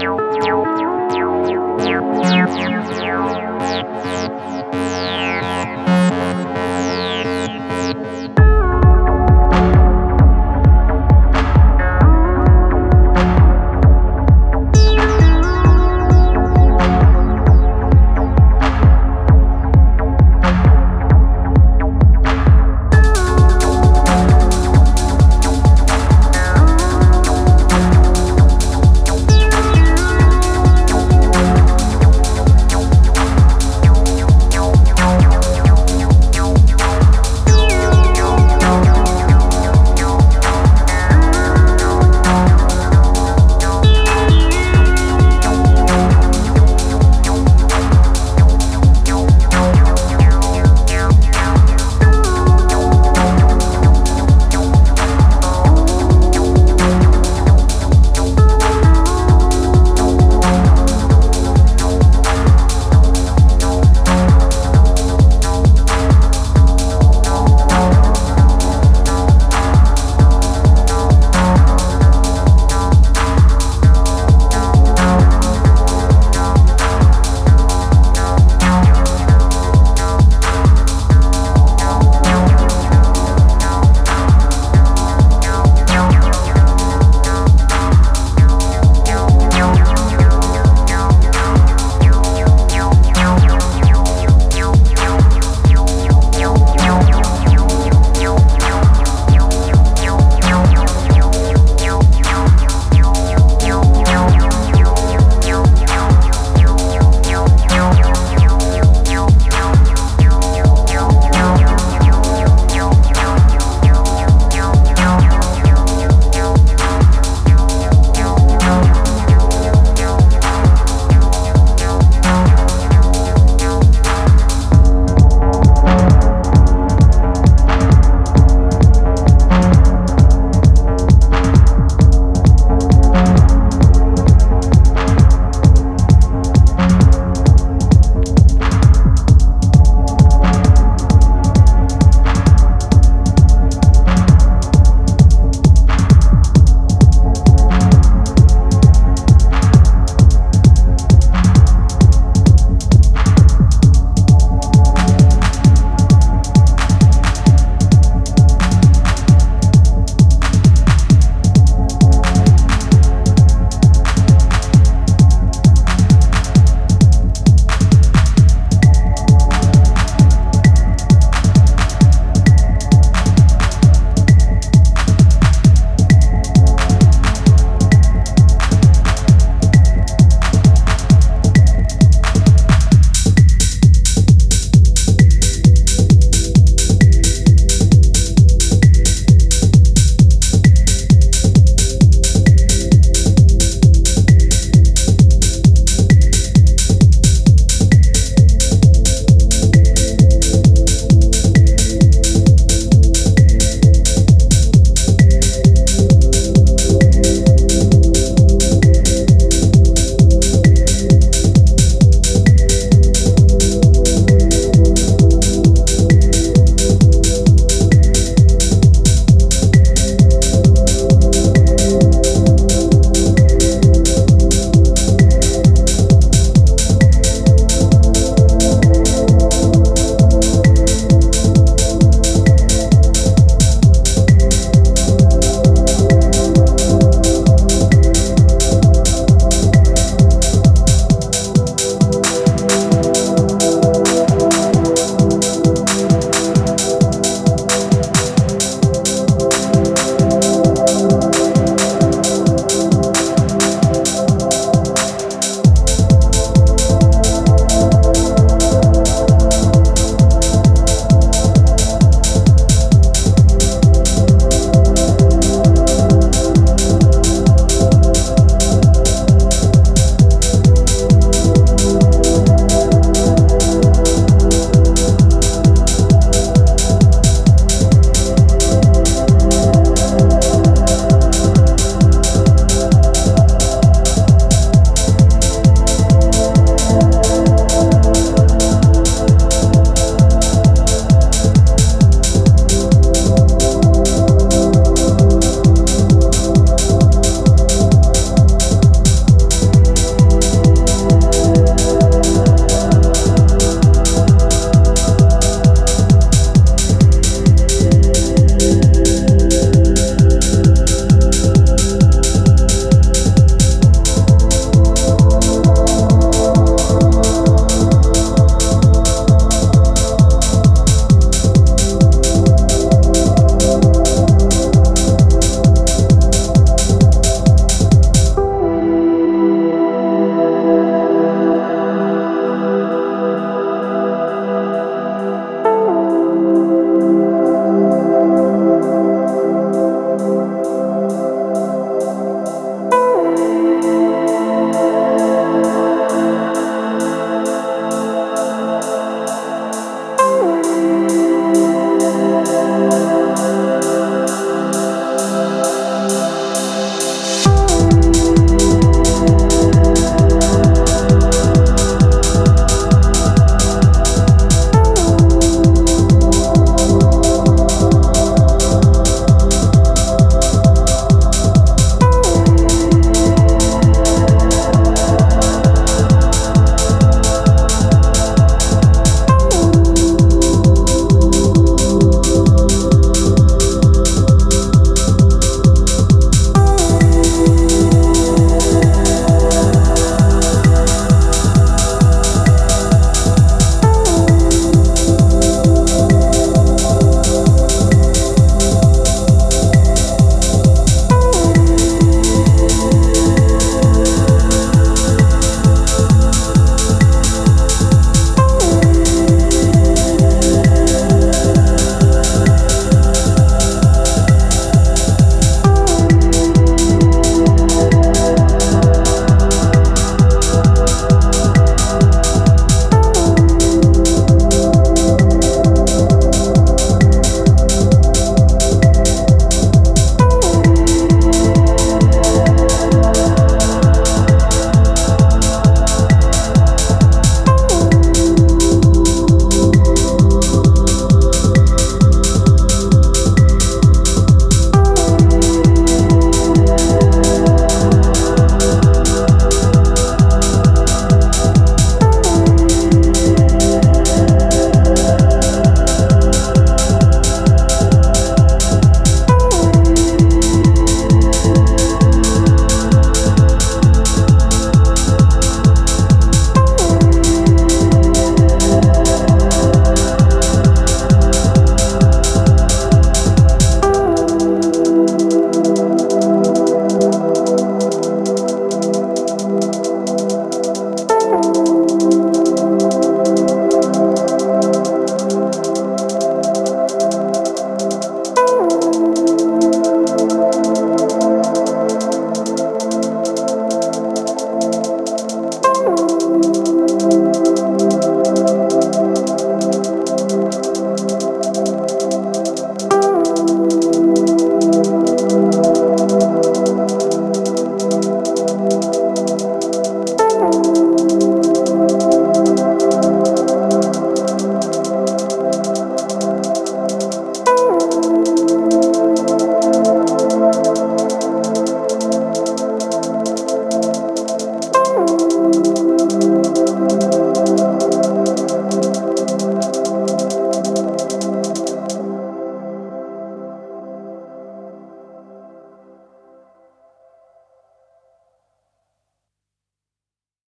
you